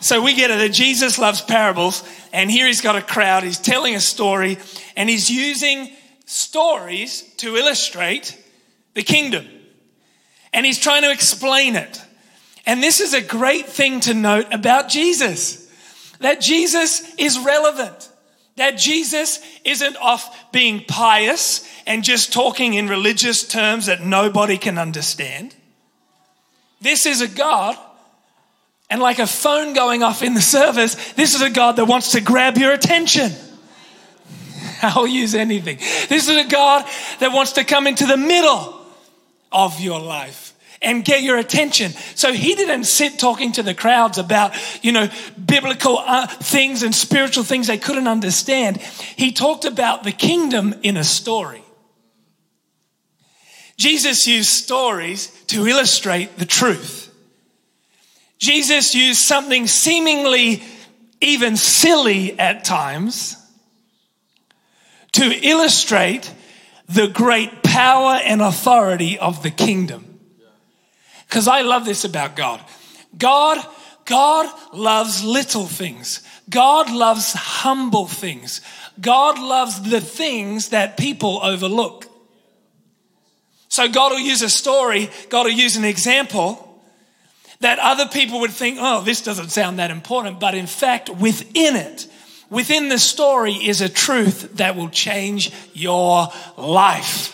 So we get it that Jesus loves parables, and here he's got a crowd, he's telling a story, and he's using stories to illustrate the kingdom. And he's trying to explain it. And this is a great thing to note about Jesus that Jesus is relevant, that Jesus isn't off being pious and just talking in religious terms that nobody can understand. This is a God and like a phone going off in the service, this is a God that wants to grab your attention. I'll use anything. This is a God that wants to come into the middle of your life and get your attention. So he didn't sit talking to the crowds about, you know, biblical uh, things and spiritual things they couldn't understand. He talked about the kingdom in a story. Jesus used stories to illustrate the truth. Jesus used something seemingly even silly at times to illustrate the great power and authority of the kingdom. Because I love this about God. God, God loves little things. God loves humble things. God loves the things that people overlook. So God will use a story, God will use an example that other people would think, oh, this doesn't sound that important. But in fact, within it, within the story is a truth that will change your life.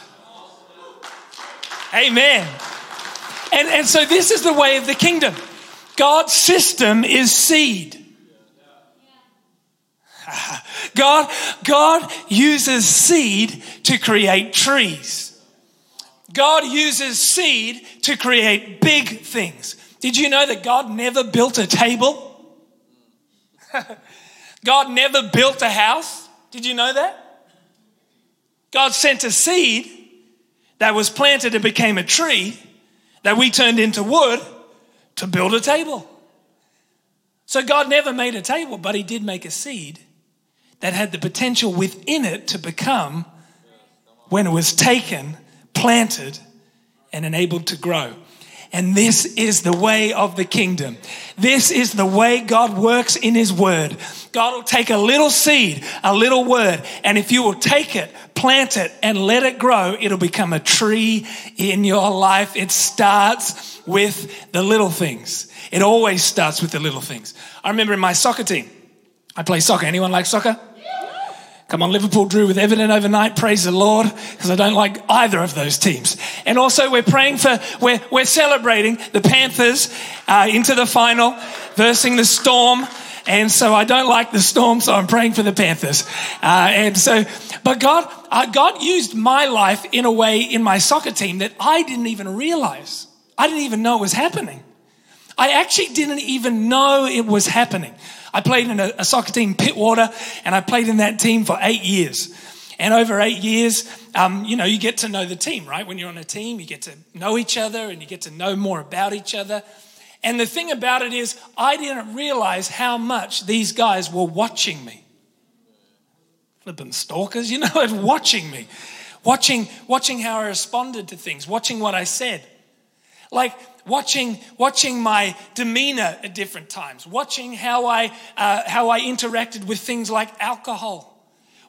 Amen. And, and so this is the way of the kingdom. God's system is seed. God, God uses seed to create trees. God uses seed to create big things. Did you know that God never built a table? God never built a house. Did you know that? God sent a seed that was planted and became a tree that we turned into wood to build a table. So God never made a table, but He did make a seed that had the potential within it to become, when it was taken, planted, and enabled to grow. And this is the way of the kingdom. This is the way God works in His Word. God will take a little seed, a little word, and if you will take it, plant it, and let it grow, it'll become a tree in your life. It starts with the little things. It always starts with the little things. I remember in my soccer team, I play soccer. Anyone like soccer? Come on, Liverpool drew with Everton overnight. Praise the Lord, because I don't like either of those teams. And also, we're praying for, we're, we're celebrating the Panthers uh, into the final, versing the Storm. And so I don't like the Storm, so I'm praying for the Panthers. Uh, and so, but God, uh, God used my life in a way in my soccer team that I didn't even realize. I didn't even know it was happening. I actually didn't even know it was happening. I played in a, a soccer team, Pittwater, and I played in that team for eight years. And over eight years, um, you know, you get to know the team, right? When you're on a team, you get to know each other and you get to know more about each other. And the thing about it is, I didn't realize how much these guys were watching me. Flipping stalkers, you know, watching me, watching, watching how I responded to things, watching what I said. Like, watching, watching my demeanor at different times, watching how I, uh, how I interacted with things like alcohol,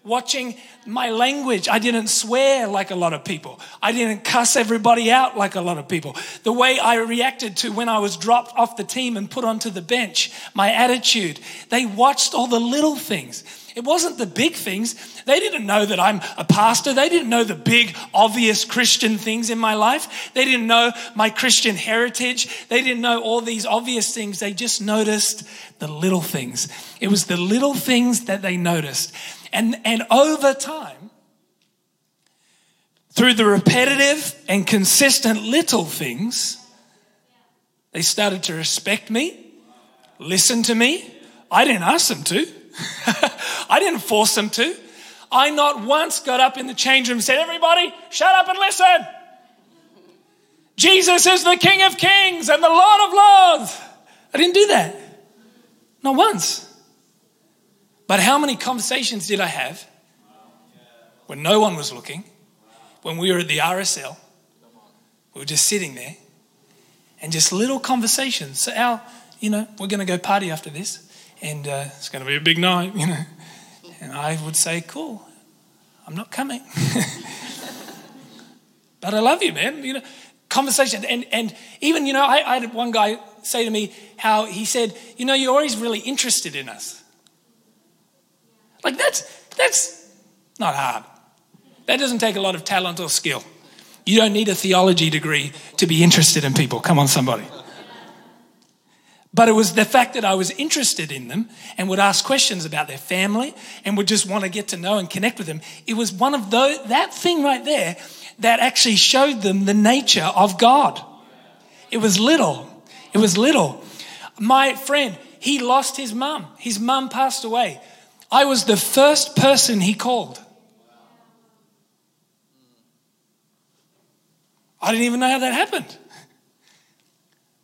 watching my language. I didn't swear like a lot of people. I didn't cuss everybody out like a lot of people. The way I reacted to when I was dropped off the team and put onto the bench, my attitude. They watched all the little things. It wasn't the big things. They didn't know that I'm a pastor. They didn't know the big, obvious Christian things in my life. They didn't know my Christian heritage. They didn't know all these obvious things. They just noticed the little things. It was the little things that they noticed. And, and over time, through the repetitive and consistent little things, they started to respect me, listen to me. I didn't ask them to. I didn't force them to. I not once got up in the change room and said, Everybody, shut up and listen. Jesus is the King of Kings and the Lord of Lords. I didn't do that. Not once. But how many conversations did I have when no one was looking, when we were at the RSL? We were just sitting there and just little conversations. So our you know, we're going to go party after this, and uh, it's going to be a big night, you know. And I would say, cool, I'm not coming. but I love you, man. You know, conversation. And, and even, you know, I, I had one guy say to me how he said, you know, you're always really interested in us. Like that's, that's not hard. That doesn't take a lot of talent or skill. You don't need a theology degree to be interested in people. Come on, somebody. But it was the fact that I was interested in them and would ask questions about their family and would just want to get to know and connect with them. It was one of those, that thing right there that actually showed them the nature of God. It was little. It was little. My friend, he lost his mum. His mum passed away. I was the first person he called. I didn't even know how that happened.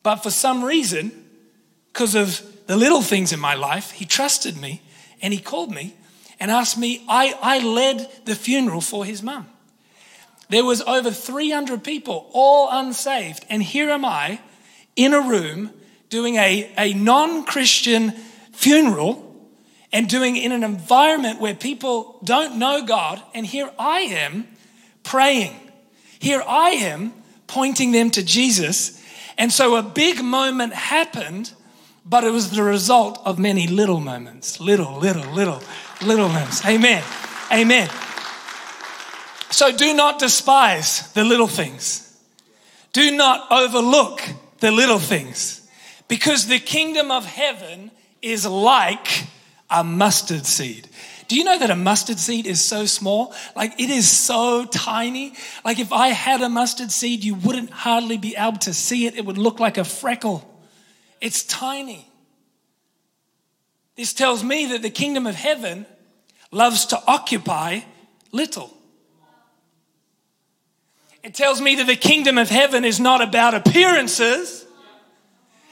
But for some reason, because of the little things in my life, he trusted me and he called me and asked me. I, I led the funeral for his mum. There was over 300 people, all unsaved. And here am I in a room doing a, a non Christian funeral and doing in an environment where people don't know God. And here I am praying. Here I am pointing them to Jesus. And so a big moment happened but it was the result of many little moments. Little, little, little, little moments. Amen. Amen. So do not despise the little things. Do not overlook the little things because the kingdom of heaven is like a mustard seed. Do you know that a mustard seed is so small? Like it is so tiny. Like if I had a mustard seed, you wouldn't hardly be able to see it. It would look like a freckle. It's tiny. This tells me that the kingdom of heaven loves to occupy little. It tells me that the kingdom of heaven is not about appearances,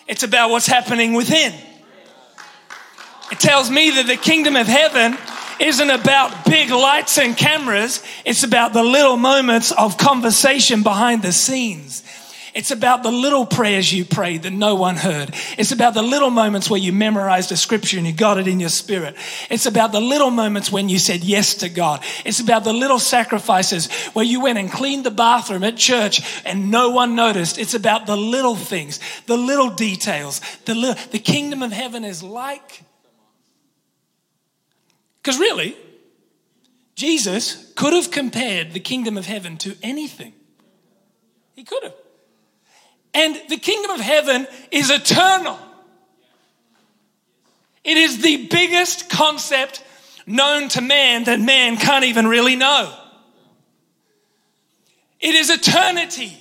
it's about what's happening within. It tells me that the kingdom of heaven isn't about big lights and cameras, it's about the little moments of conversation behind the scenes. It's about the little prayers you prayed that no one heard. It's about the little moments where you memorized a scripture and you got it in your spirit. It's about the little moments when you said yes to God. It's about the little sacrifices where you went and cleaned the bathroom at church and no one noticed. It's about the little things, the little details. The, little, the kingdom of heaven is like. Because really, Jesus could have compared the kingdom of heaven to anything. He could have. And the kingdom of heaven is eternal. It is the biggest concept known to man that man can't even really know. It is eternity.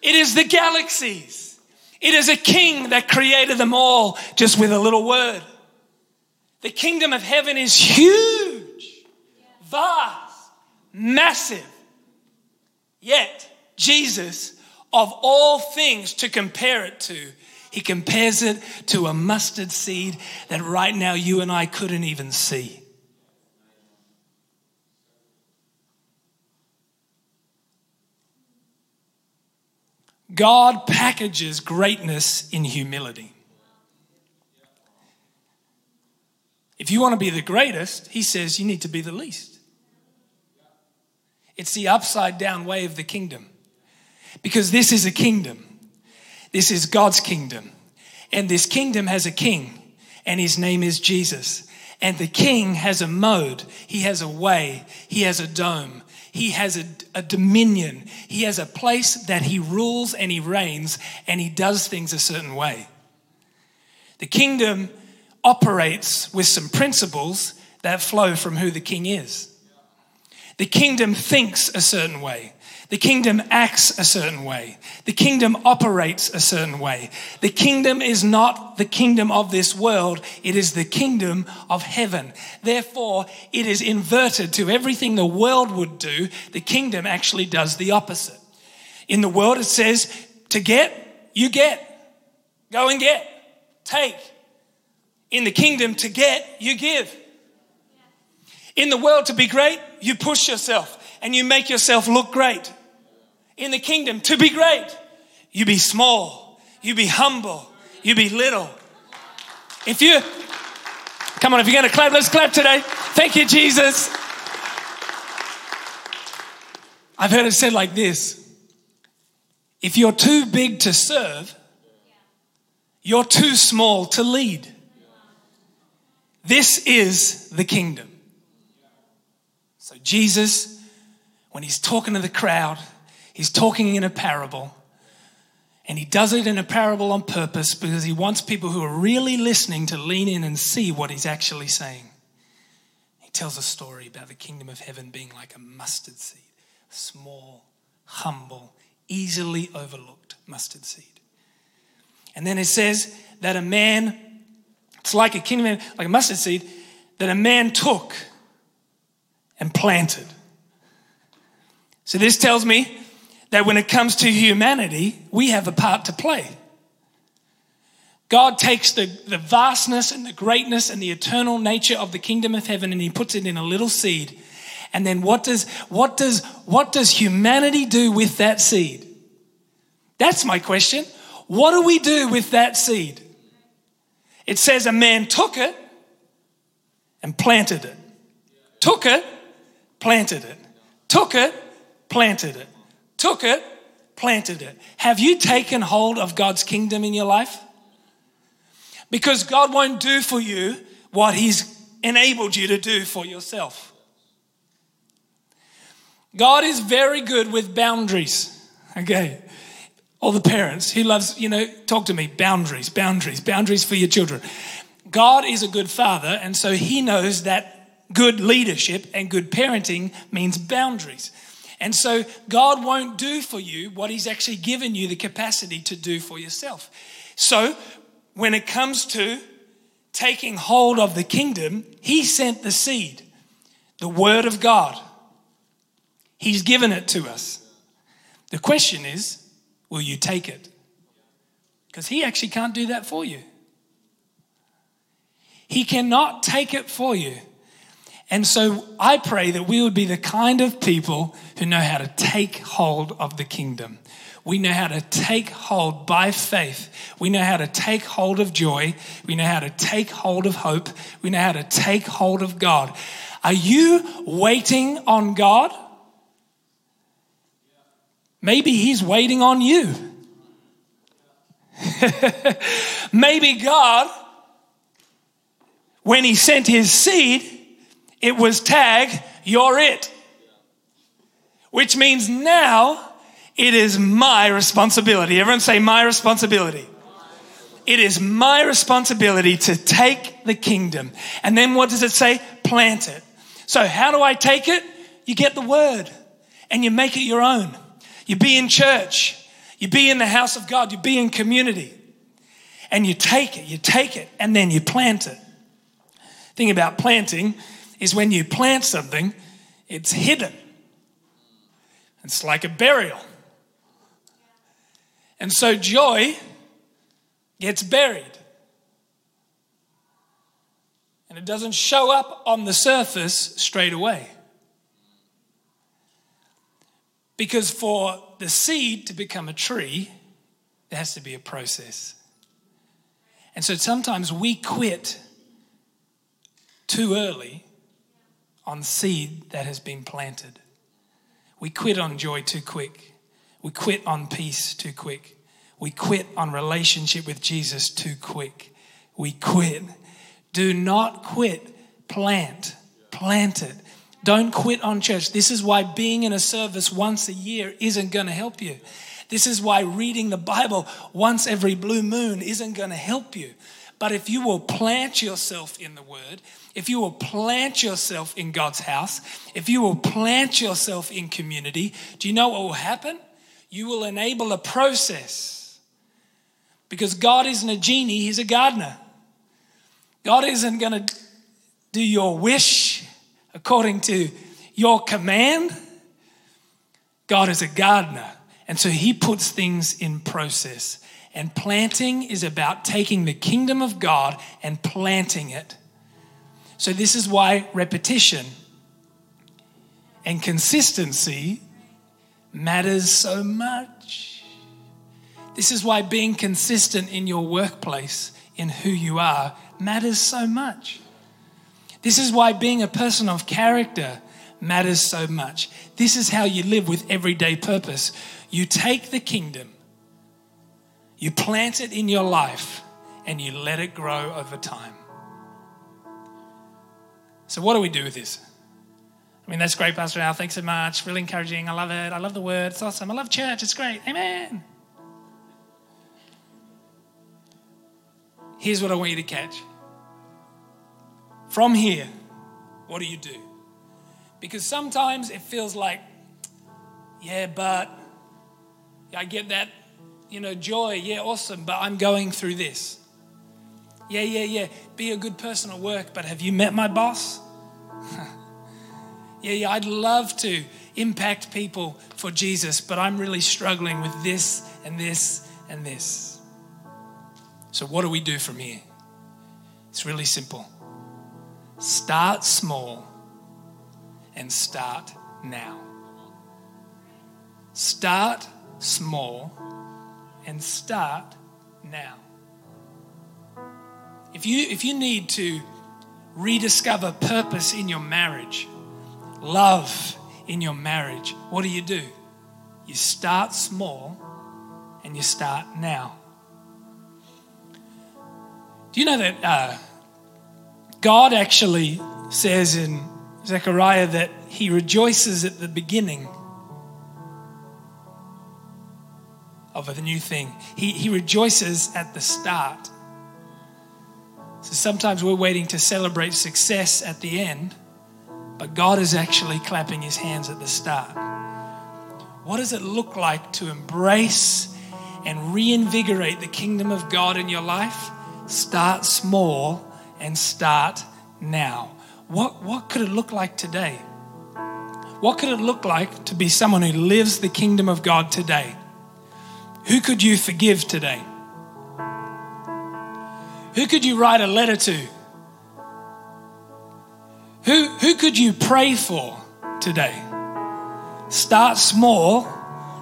It is the galaxies. It is a king that created them all just with a little word. The kingdom of heaven is huge, vast, massive. Yet, Jesus of all things to compare it to, he compares it to a mustard seed that right now you and I couldn't even see. God packages greatness in humility. If you want to be the greatest, he says you need to be the least. It's the upside down way of the kingdom. Because this is a kingdom. This is God's kingdom. And this kingdom has a king, and his name is Jesus. And the king has a mode, he has a way, he has a dome, he has a, a, dominion, he has a place that he rules and he reigns, and he does things a certain way. The kingdom operates with some principles that flow from who the king is. The kingdom thinks a certain way. The kingdom acts a certain way. The kingdom operates a certain way. The kingdom is not the kingdom of this world. It is the kingdom of heaven. Therefore, it is inverted to everything the world would do. The kingdom actually does the opposite. In the world, it says, to get, you get. Go and get. Take. In the kingdom, to get, you give. In the world, to be great, you push yourself and you make yourself look great in the kingdom to be great. You be small, you be humble, You be little. If you, come on, if you're going to clap, let's clap today. Thank you, Jesus. I've heard it said like this if you're too big to serve, you're too small to lead. This is the kingdom. So, Jesus, when he's talking to the crowd, he's talking in a parable. And he does it in a parable on purpose because he wants people who are really listening to lean in and see what he's actually saying. He tells a story about the kingdom of heaven being like a mustard seed, small, humble, easily overlooked mustard seed. And then it says that a man, it's like a kingdom, like a mustard seed, that a man took and planted. So this tells me that when it comes to humanity, we have a part to play. God takes the, the vastness and the greatness and the eternal nature of the kingdom of heaven and he puts it in a little seed. And then what does, what does, what does humanity do with that seed? That's my question. What do we do with that seed? It says a man took it and planted it. Took it, planted it. Took it, planted it. Took it, planted it. Have you taken hold of God's kingdom in your life? Because God won't do for you what He's enabled you to do for yourself. God is very good with boundaries. Okay. All the parents, He loves, you know, talk to me boundaries, boundaries, boundaries for your children. God is a good father, and so He knows that good leadership and good parenting means boundaries. And so God won't do for you what He's actually given you the capacity to do for yourself. So when it comes to taking hold of the kingdom, He sent the seed, the Word of God. He's given it to us. The question is, will you take it? Because He actually can't do that for you. He cannot take it for you. And so I pray that we would be the kind of people who know how to take hold of the kingdom. We know how to take hold by faith. We know how to take hold of joy. We know how to take hold of hope. We know how to take hold of God. Are you waiting on God? Maybe He's waiting on you. Maybe God, when He sent His seed, it was tag, you're it. Which means now it is my responsibility. Everyone say, my responsibility. It is my responsibility to take the kingdom. And then what does it say? Plant it. So, how do I take it? You get the word and you make it your own. You be in church, you be in the house of God, you be in community, and you take it, you take it, and then you plant it. Thing about planting is when you plant something, it's hidden. It's like a burial. And so joy gets buried. And it doesn't show up on the surface straight away. Because for the seed to become a tree, there has to be a process. And so sometimes we quit too early on seed that has been planted. We quit on joy too quick. We quit on peace too quick. We quit on relationship with Jesus too quick. We quit. Do not quit. Plant. Plant it. Don't quit on church. This is why being in a service once a year isn't going to help you. This is why reading the Bible once every blue moon isn't going to help you. But if you will plant yourself in the Word, if you will plant yourself in God's house, if you will plant yourself in community, do you know what will happen? You will enable a process. Because God isn't a genie, He's a gardener. God isn't going to do your wish according to your command. God is a gardener. And so He puts things in process. And planting is about taking the kingdom of God and planting it so, this is why repetition and consistency matters so much. This is why being consistent in your workplace, in who you are, matters so much. This is why being a person of character matters so much. This is how you live with everyday purpose. You take the kingdom, you plant it in your life, and you let it grow over time. So, what do we do with this? I mean, that's great, Pastor Al. Thanks so much. Really encouraging. I love it. I love the word. It's awesome. I love church. It's great. Amen. Here's what I want you to catch. From here, what do you do? Because sometimes it feels like, yeah, but I get that, you know, joy. Yeah, awesome. But I'm going through this. Yeah, yeah, yeah. Be a good person at work, but have you met my boss? yeah, yeah, I'd love to impact people for Jesus, but I'm really struggling with this and this and this. So, what do we do from here? It's really simple. Start small and start now. Start small and start now. If you, if you need to rediscover purpose in your marriage, love in your marriage, what do you do? You start small and you start now. Do you know that uh, God actually says in Zechariah that he rejoices at the beginning of a new thing? He, he rejoices at the start. So sometimes we're waiting to celebrate success at the end, but God is actually clapping his hands at the start. What does it look like to embrace and reinvigorate the kingdom of God in your life? Start small and start now. What, what could it look like today? What could it look like to be someone who lives the kingdom of God today? Who could you forgive today? Who could you write a letter to? Who, who could you pray for today? Start small,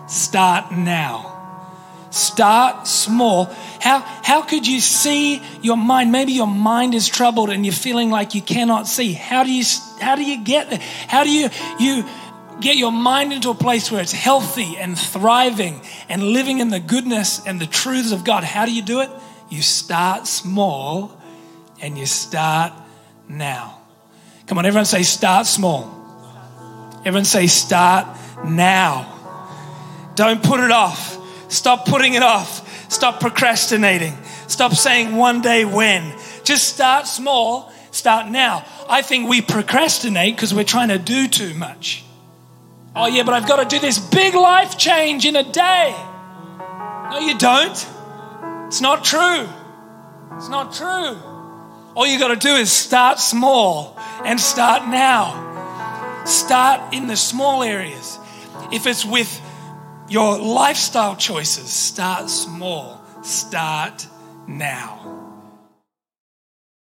start now. Start small. How, how could you see your mind? Maybe your mind is troubled and you're feeling like you cannot see. How do you, how do you get there? How do you, you get your mind into a place where it's healthy and thriving and living in the goodness and the truths of God? How do you do it? You start small and you start now. Come on, everyone say, start small. Everyone say, start now. Don't put it off. Stop putting it off. Stop procrastinating. Stop saying one day when. Just start small, start now. I think we procrastinate because we're trying to do too much. Oh, yeah, but I've got to do this big life change in a day. No, you don't. It's not true. It's not true. All you got to do is start small and start now. Start in the small areas. If it's with your lifestyle choices, start small. Start now.